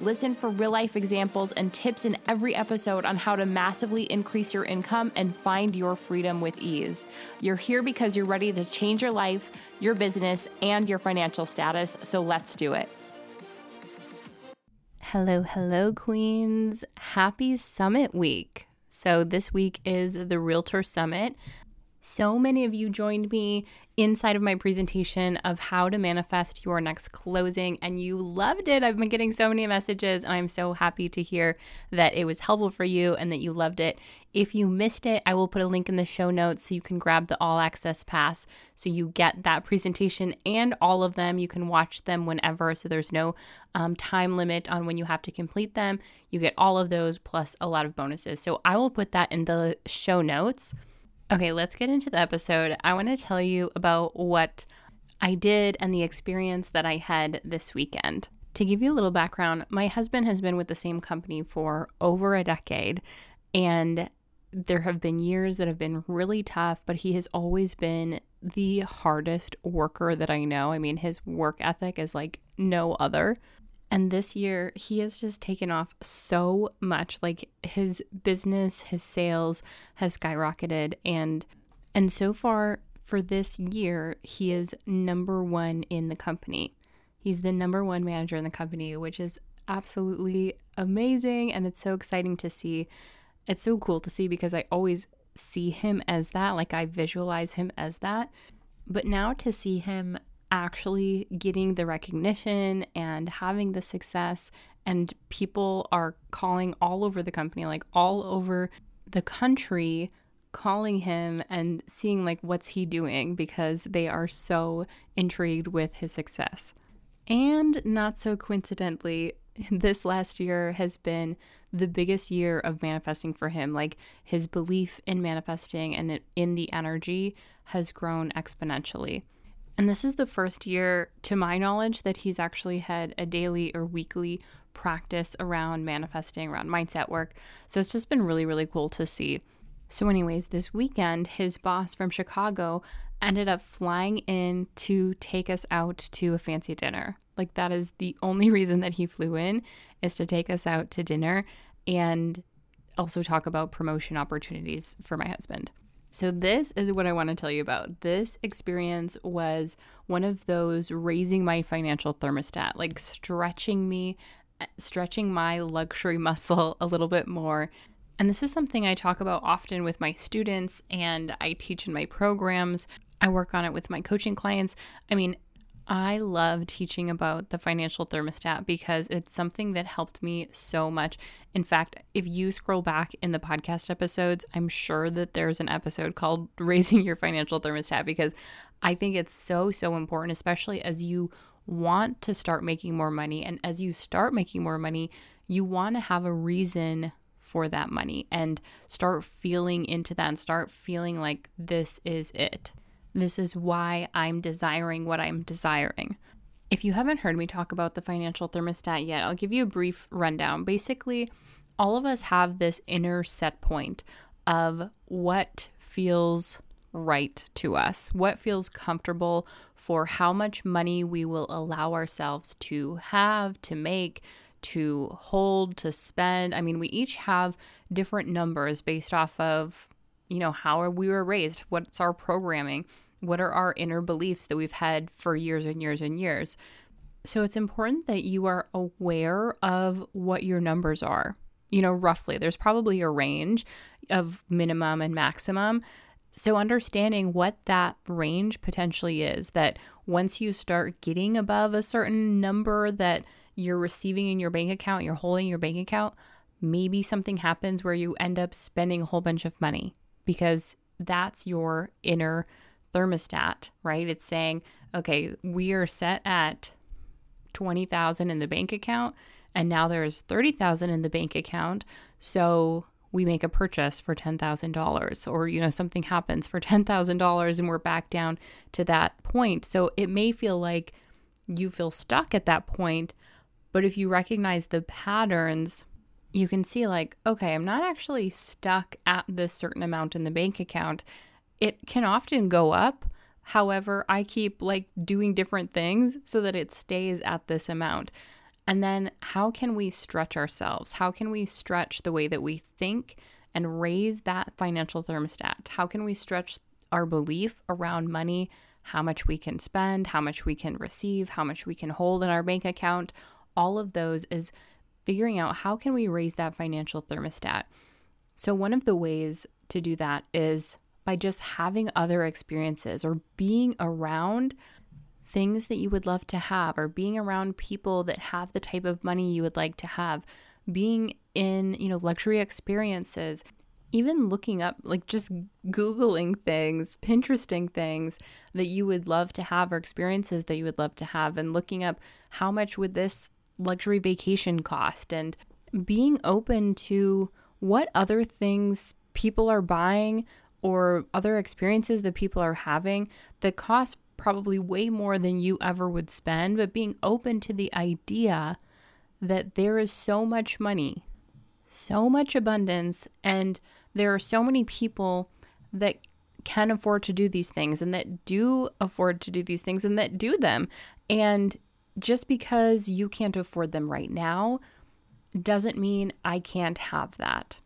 Listen for real life examples and tips in every episode on how to massively increase your income and find your freedom with ease. You're here because you're ready to change your life, your business, and your financial status, so let's do it. Hello, hello, Queens. Happy Summit Week. So, this week is the Realtor Summit. So many of you joined me inside of my presentation of how to manifest your next closing, and you loved it. I've been getting so many messages, and I'm so happy to hear that it was helpful for you and that you loved it. If you missed it, I will put a link in the show notes so you can grab the all access pass so you get that presentation and all of them. You can watch them whenever, so there's no um, time limit on when you have to complete them. You get all of those plus a lot of bonuses. So I will put that in the show notes. Okay, let's get into the episode. I want to tell you about what I did and the experience that I had this weekend. To give you a little background, my husband has been with the same company for over a decade, and there have been years that have been really tough, but he has always been the hardest worker that I know. I mean, his work ethic is like no other. And this year, he has just taken off so much. Like his business, his sales have skyrocketed. And and so far for this year, he is number one in the company. He's the number one manager in the company, which is absolutely amazing. And it's so exciting to see. It's so cool to see because I always see him as that. Like I visualize him as that. But now to see him actually getting the recognition and having the success and people are calling all over the company like all over the country calling him and seeing like what's he doing because they are so intrigued with his success. And not so coincidentally, this last year has been the biggest year of manifesting for him. Like his belief in manifesting and in the energy has grown exponentially. And this is the first year, to my knowledge, that he's actually had a daily or weekly practice around manifesting, around mindset work. So it's just been really, really cool to see. So, anyways, this weekend, his boss from Chicago ended up flying in to take us out to a fancy dinner. Like, that is the only reason that he flew in, is to take us out to dinner and also talk about promotion opportunities for my husband. So, this is what I want to tell you about. This experience was one of those raising my financial thermostat, like stretching me, eh, stretching my luxury muscle a little bit more. And this is something I talk about often with my students and I teach in my programs. I work on it with my coaching clients. I mean, I love teaching about the financial thermostat because it's something that helped me so much. In fact, if you scroll back in the podcast episodes, I'm sure that there's an episode called Raising Your Financial Thermostat because I think it's so, so important, especially as you want to start making more money. And as you start making more money, you want to have a reason for that money and start feeling into that and start feeling like this is it. This is why I'm desiring what I'm desiring. If you haven't heard me talk about the financial thermostat yet, I'll give you a brief rundown. Basically, all of us have this inner set point of what feels right to us, what feels comfortable for how much money we will allow ourselves to have, to make, to hold, to spend. I mean, we each have different numbers based off of you know, how we were raised? What's our programming? What are our inner beliefs that we've had for years and years and years? So it's important that you are aware of what your numbers are. You know, roughly, there's probably a range of minimum and maximum. So, understanding what that range potentially is, that once you start getting above a certain number that you're receiving in your bank account, you're holding your bank account, maybe something happens where you end up spending a whole bunch of money because that's your inner thermostat, right? It's saying, okay, we are set at 20,000 in the bank account and now there's 30,000 in the bank account. So we make a purchase for $10,000 or you know something happens for $10,000 and we're back down to that point. So it may feel like you feel stuck at that point, but if you recognize the patterns, you can see like okay, I'm not actually stuck at this certain amount in the bank account. It can often go up. However, I keep like doing different things so that it stays at this amount. And then how can we stretch ourselves? How can we stretch the way that we think and raise that financial thermostat? How can we stretch our belief around money, how much we can spend, how much we can receive, how much we can hold in our bank account? All of those is figuring out how can we raise that financial thermostat. So one of the ways to do that is by just having other experiences or being around things that you would love to have or being around people that have the type of money you would like to have being in you know luxury experiences even looking up like just googling things pinteresting things that you would love to have or experiences that you would love to have and looking up how much would this luxury vacation cost and being open to what other things people are buying or other experiences that people are having that cost probably way more than you ever would spend, but being open to the idea that there is so much money, so much abundance, and there are so many people that can afford to do these things and that do afford to do these things and that do them. And just because you can't afford them right now doesn't mean I can't have that.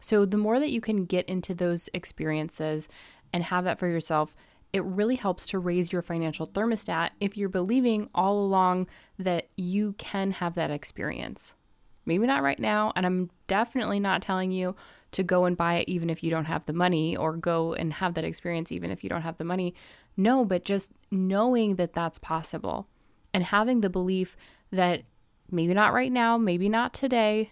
So, the more that you can get into those experiences and have that for yourself, it really helps to raise your financial thermostat if you're believing all along that you can have that experience. Maybe not right now, and I'm definitely not telling you to go and buy it even if you don't have the money or go and have that experience even if you don't have the money. No, but just knowing that that's possible and having the belief that maybe not right now, maybe not today,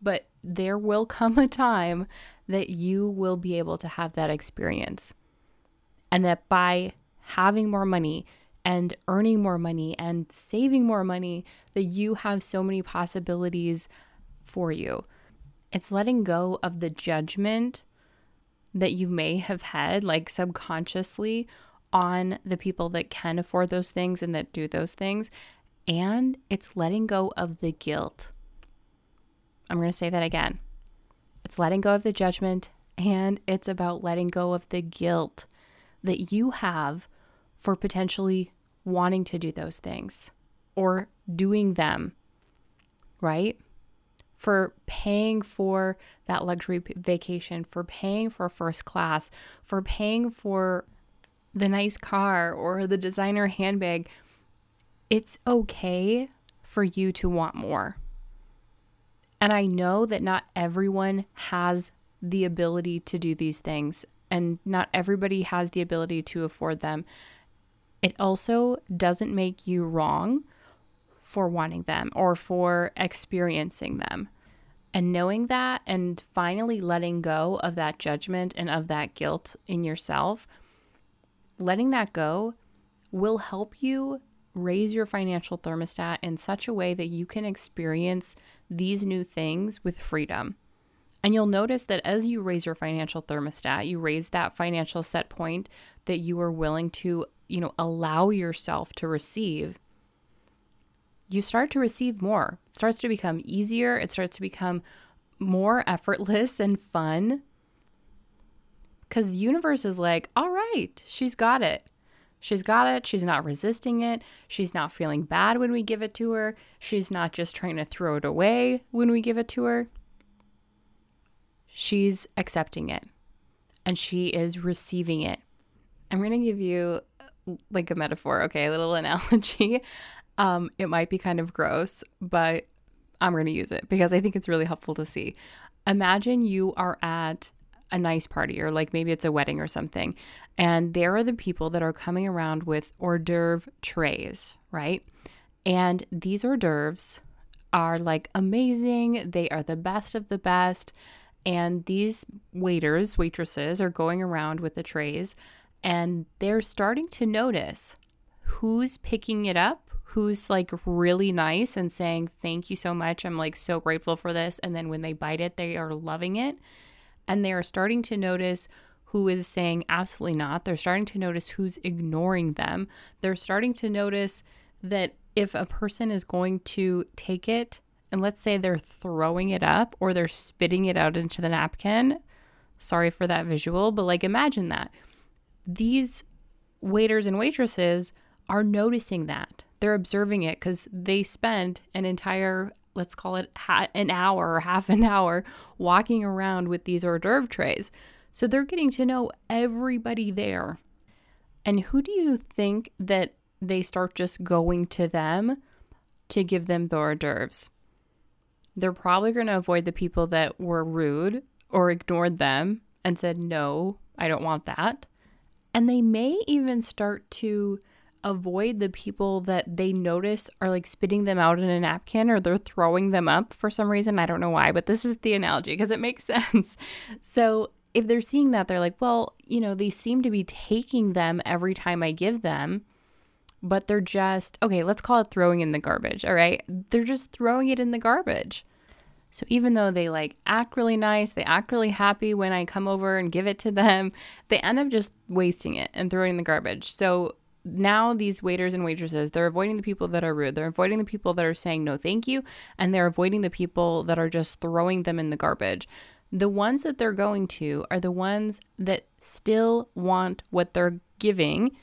but there will come a time that you will be able to have that experience and that by having more money and earning more money and saving more money that you have so many possibilities for you. It's letting go of the judgment that you may have had like subconsciously on the people that can afford those things and that do those things and it's letting go of the guilt. I'm going to say that again. It's letting go of the judgment and it's about letting go of the guilt that you have for potentially wanting to do those things or doing them, right? For paying for that luxury vacation, for paying for first class, for paying for the nice car or the designer handbag. It's okay for you to want more. And I know that not everyone has the ability to do these things and not everybody has the ability to afford them. It also doesn't make you wrong for wanting them or for experiencing them. And knowing that and finally letting go of that judgment and of that guilt in yourself, letting that go will help you raise your financial thermostat in such a way that you can experience these new things with freedom. And you'll notice that as you raise your financial thermostat, you raise that financial set point that you are willing to, you know, allow yourself to receive. You start to receive more. It starts to become easier, it starts to become more effortless and fun. Cuz the universe is like, "All right, she's got it." She's got it. She's not resisting it. She's not feeling bad when we give it to her. She's not just trying to throw it away when we give it to her she's accepting it and she is receiving it. I'm going to give you like a metaphor, okay, a little analogy. Um, it might be kind of gross, but I'm going to use it because I think it's really helpful to see. Imagine you are at a nice party or like maybe it's a wedding or something, and there are the people that are coming around with hors d'oeuvre trays, right? And these hors d'oeuvres are like amazing. They are the best of the best. And these waiters, waitresses are going around with the trays and they're starting to notice who's picking it up, who's like really nice and saying, Thank you so much. I'm like so grateful for this. And then when they bite it, they are loving it. And they are starting to notice who is saying absolutely not. They're starting to notice who's ignoring them. They're starting to notice that if a person is going to take it, and let's say they're throwing it up or they're spitting it out into the napkin, sorry for that visual, but like imagine that. These waiters and waitresses are noticing that. They're observing it because they spend an entire, let's call it ha- an hour or half an hour walking around with these hors d'oeuvre trays. So they're getting to know everybody there. And who do you think that they start just going to them to give them the hors d'oeuvres? They're probably going to avoid the people that were rude or ignored them and said, no, I don't want that. And they may even start to avoid the people that they notice are like spitting them out in a napkin or they're throwing them up for some reason. I don't know why, but this is the analogy because it makes sense. So if they're seeing that, they're like, well, you know, they seem to be taking them every time I give them, but they're just, okay, let's call it throwing in the garbage. All right. They're just throwing it in the garbage. So even though they like act really nice, they act really happy when I come over and give it to them, they end up just wasting it and throwing in the garbage. So now these waiters and waitresses, they're avoiding the people that are rude. They're avoiding the people that are saying no thank you, and they're avoiding the people that are just throwing them in the garbage. The ones that they're going to are the ones that still want what they're giving.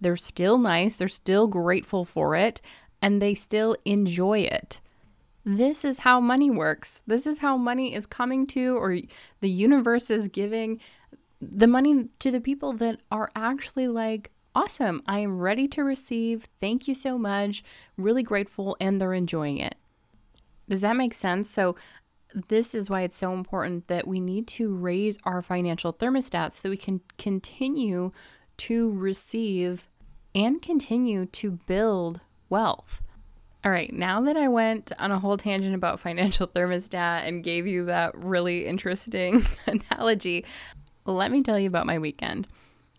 They're still nice, they're still grateful for it, and they still enjoy it. This is how money works. This is how money is coming to, or the universe is giving the money to the people that are actually like, awesome, I am ready to receive. Thank you so much. Really grateful, and they're enjoying it. Does that make sense? So, this is why it's so important that we need to raise our financial thermostat so that we can continue to receive and continue to build wealth. All right, now that I went on a whole tangent about financial thermostat and gave you that really interesting analogy, let me tell you about my weekend.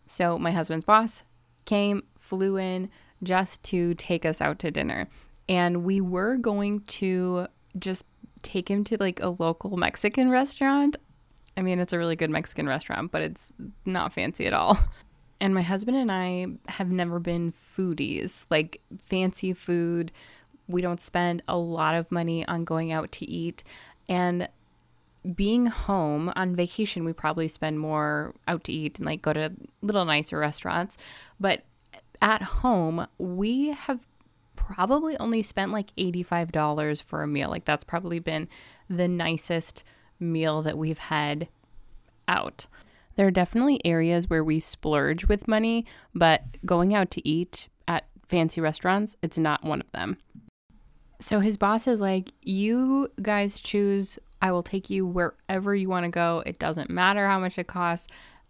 So, my husband's boss came, flew in just to take us out to dinner. And we were going to just take him to like a local Mexican restaurant. I mean, it's a really good Mexican restaurant, but it's not fancy at all. And my husband and I have never been foodies, like fancy food we don't spend a lot of money on going out to eat. And being home on vacation, we probably spend more out to eat and like go to little nicer restaurants. But at home, we have probably only spent like $85 for a meal. Like that's probably been the nicest meal that we've had out. There are definitely areas where we splurge with money, but going out to eat at fancy restaurants, it's not one of them. So his boss is like, You guys choose. I will take you wherever you want to go. It doesn't matter how much it costs.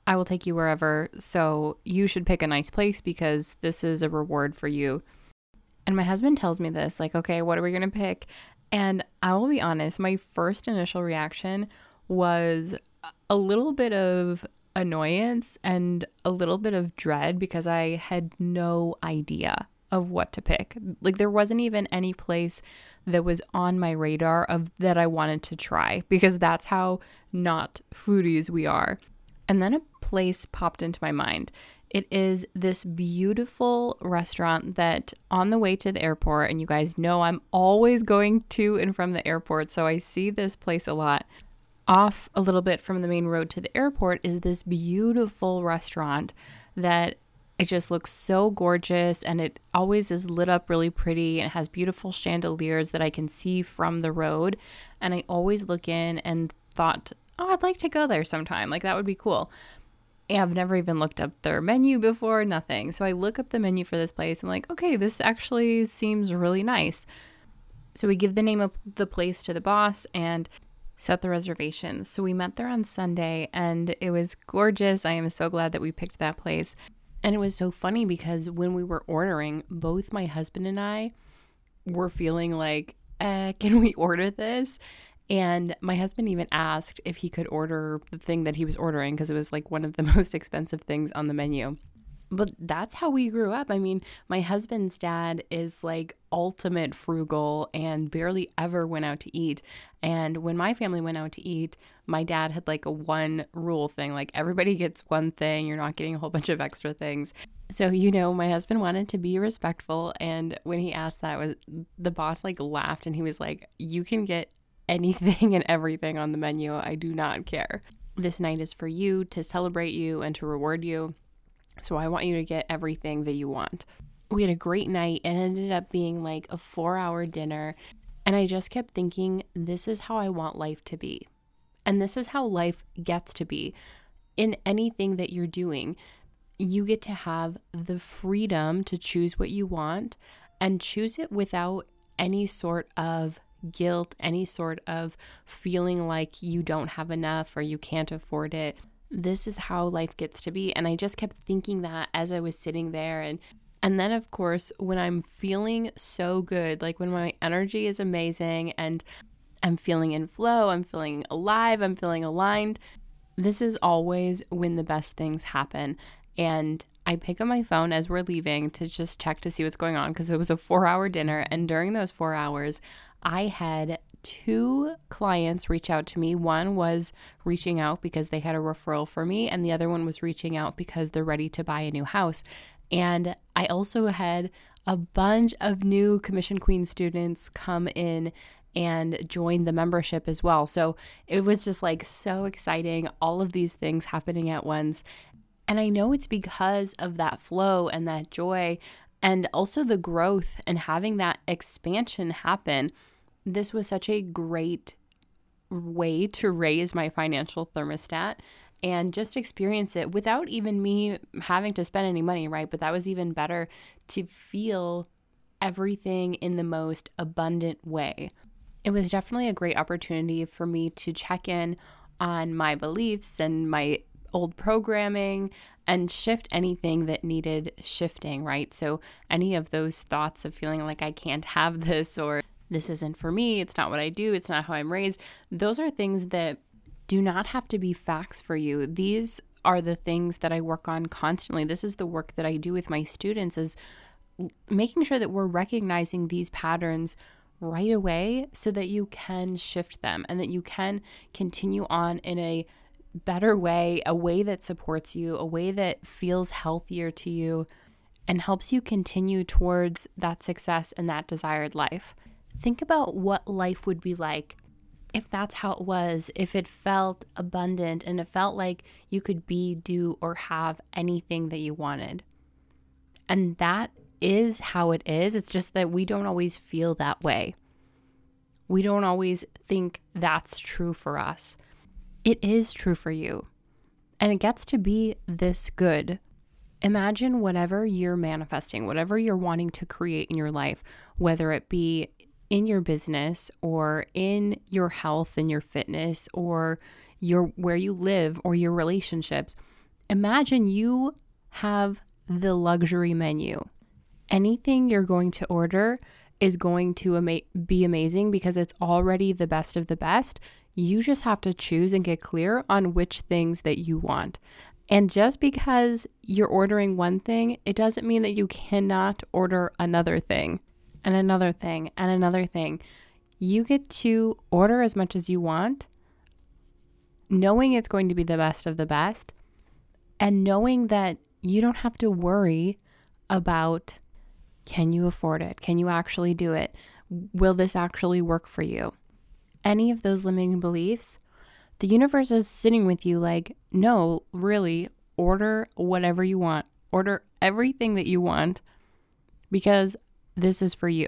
I will take you wherever. So you should pick a nice place because this is a reward for you. And my husband tells me this like, okay, what are we going to pick? And I will be honest, my first initial reaction was a little bit of annoyance and a little bit of dread because I had no idea of what to pick. Like there wasn't even any place that was on my radar of that I wanted to try because that's how not foodies we are. And then a place popped into my mind. It is this beautiful restaurant that on the way to the airport, and you guys know I'm always going to and from the airport, so I see this place a lot. Off a little bit from the main road to the airport is this beautiful restaurant that it just looks so gorgeous and it always is lit up really pretty and has beautiful chandeliers that I can see from the road. And I always look in and thought, oh, I'd like to go there sometime. Like that would be cool. I've never even looked up their menu before, nothing. So I look up the menu for this place. I'm like, okay, this actually seems really nice. So we give the name of the place to the boss and set the reservations. So we met there on Sunday and it was gorgeous. I am so glad that we picked that place. And it was so funny because when we were ordering, both my husband and I were feeling like, eh, can we order this? And my husband even asked if he could order the thing that he was ordering because it was like one of the most expensive things on the menu. But that's how we grew up. I mean, my husband's dad is like ultimate frugal and barely ever went out to eat. And when my family went out to eat, my dad had like a one rule thing like everybody gets one thing, you're not getting a whole bunch of extra things. So, you know, my husband wanted to be respectful. And when he asked that, was the boss like laughed and he was like, You can get anything and everything on the menu. I do not care. This night is for you to celebrate you and to reward you. So I want you to get everything that you want. We had a great night and ended up being like a four hour dinner. And I just kept thinking, this is how I want life to be. And this is how life gets to be in anything that you're doing. You get to have the freedom to choose what you want and choose it without any sort of guilt, any sort of feeling like you don't have enough or you can't afford it this is how life gets to be. And i just kept thinking that as i was sitting there. And and then of course when i'm feeling so good like when my energy is amazing and i'm feeling in flow i'm feeling alive i'm feeling aligned this is always when the best things happen. And I pick up my phone as we're leaving to just check to see what's going on because it was a four hour dinner. And during those four hours, I had two clients reach out to me. One was reaching out because they had a referral for me, and the other one was reaching out because they're ready to buy a new house. And I also had a bunch of new Commission Queen students come in and join the membership as well. So it was just like so exciting, all of these things happening at once. And I know it's because of that flow and that joy and also the growth and having that expansion happen this was such a great way to raise my financial thermostat and just experience it without even me having to spend any money, right? But that was even better to feel everything in the most abundant way. It was definitely a great opportunity for me to check in on my beliefs and my old programming and shift anything that needed shifting, right? So, any of those thoughts of feeling like I can't have this or this isn't for me, it's not what I do, it's not how I'm raised. Those are things that do not have to be facts for you. These are the things that I work on constantly. This is the work that I do with my students is making sure that we're recognizing these patterns right away so that you can shift them and that you can continue on in a better way, a way that supports you, a way that feels healthier to you and helps you continue towards that success and that desired life. Think about what life would be like if that's how it was, if it felt abundant and it felt like you could be, do, or have anything that you wanted. And that is how it is. It's just that we don't always feel that way. We don't always think that's true for us. It is true for you. And it gets to be this good. Imagine whatever you're manifesting, whatever you're wanting to create in your life, whether it be in your business or in your health and your fitness or your where you live or your relationships. Imagine you have the luxury menu. Anything you're going to order is going to ama- be amazing because it's already the best of the best. You just have to choose and get clear on which things that you want. And just because you're ordering one thing, it doesn't mean that you cannot order another thing and another thing and another thing. You get to order as much as you want, knowing it's going to be the best of the best, and knowing that you don't have to worry about can you afford it? Can you actually do it? Will this actually work for you? Any of those limiting beliefs, the universe is sitting with you like, no, really, order whatever you want. Order everything that you want because this is for you.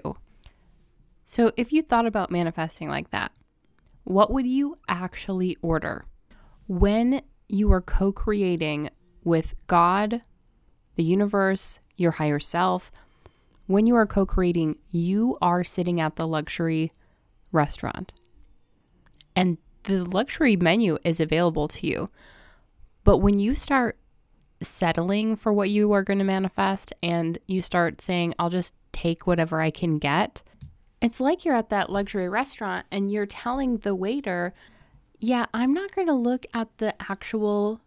So, if you thought about manifesting like that, what would you actually order? When you are co creating with God, the universe, your higher self, when you are co creating, you are sitting at the luxury restaurant. And the luxury menu is available to you. But when you start settling for what you are going to manifest and you start saying, I'll just take whatever I can get. It's like you're at that luxury restaurant and you're telling the waiter, yeah, I'm not going to look at the actual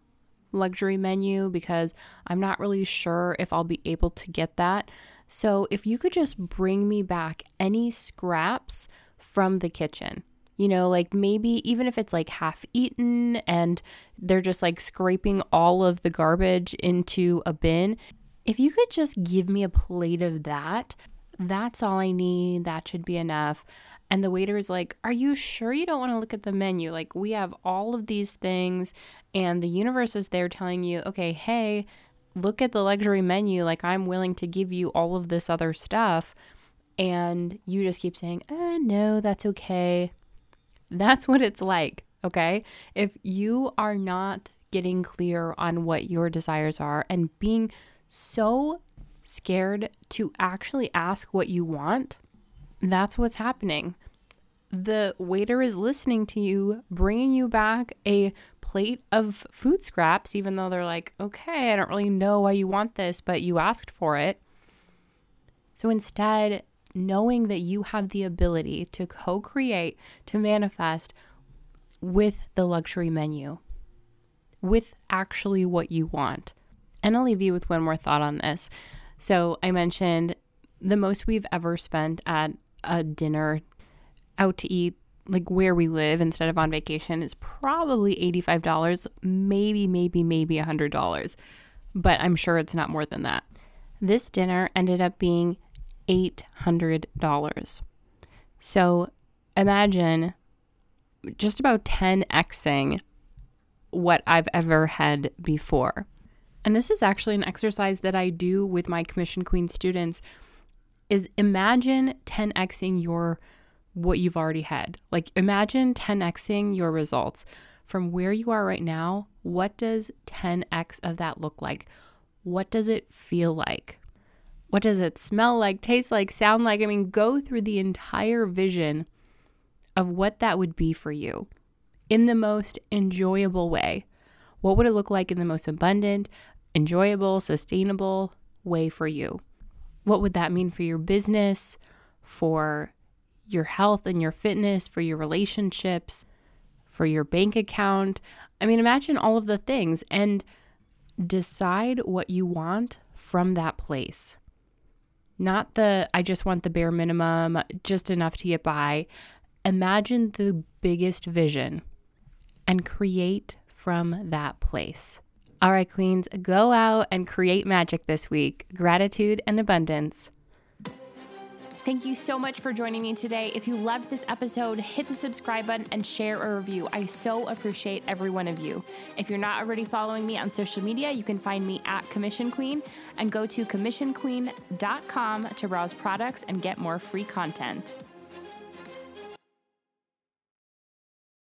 luxury menu because I'm not really sure if I'll be able to get that. So if you could just bring me back any scraps from the kitchen, you know, like maybe even if it's like half eaten and they're just like scraping all of the garbage into a bin, if you could just give me a plate of that, that's all I need. That should be enough. And the waiter is like, Are you sure you don't want to look at the menu? Like, we have all of these things, and the universe is there telling you, Okay, hey, look at the luxury menu. Like, I'm willing to give you all of this other stuff. And you just keep saying, uh, No, that's okay. That's what it's like. Okay. If you are not getting clear on what your desires are and being so scared to actually ask what you want, that's what's happening. The waiter is listening to you, bringing you back a plate of food scraps, even though they're like, okay, I don't really know why you want this, but you asked for it. So instead, knowing that you have the ability to co create, to manifest with the luxury menu, with actually what you want. And I'll leave you with one more thought on this. So I mentioned the most we've ever spent at a dinner out to eat, like where we live instead of on vacation, is probably $85, maybe, maybe, maybe $100. But I'm sure it's not more than that. This dinner ended up being $800. So imagine just about 10xing what I've ever had before. And this is actually an exercise that I do with my commission queen students is imagine 10xing your what you've already had. Like imagine 10xing your results from where you are right now. What does 10x of that look like? What does it feel like? What does it smell like, taste like, sound like? I mean, go through the entire vision of what that would be for you in the most enjoyable way. What would it look like in the most abundant, enjoyable, sustainable way for you? What would that mean for your business, for your health and your fitness, for your relationships, for your bank account? I mean, imagine all of the things and decide what you want from that place. Not the, I just want the bare minimum, just enough to get by. Imagine the biggest vision and create from that place. All right, Queens, go out and create magic this week. Gratitude and abundance. Thank you so much for joining me today. If you loved this episode, hit the subscribe button and share a review. I so appreciate every one of you. If you're not already following me on social media, you can find me at Commission Queen and go to commissionqueen.com to browse products and get more free content.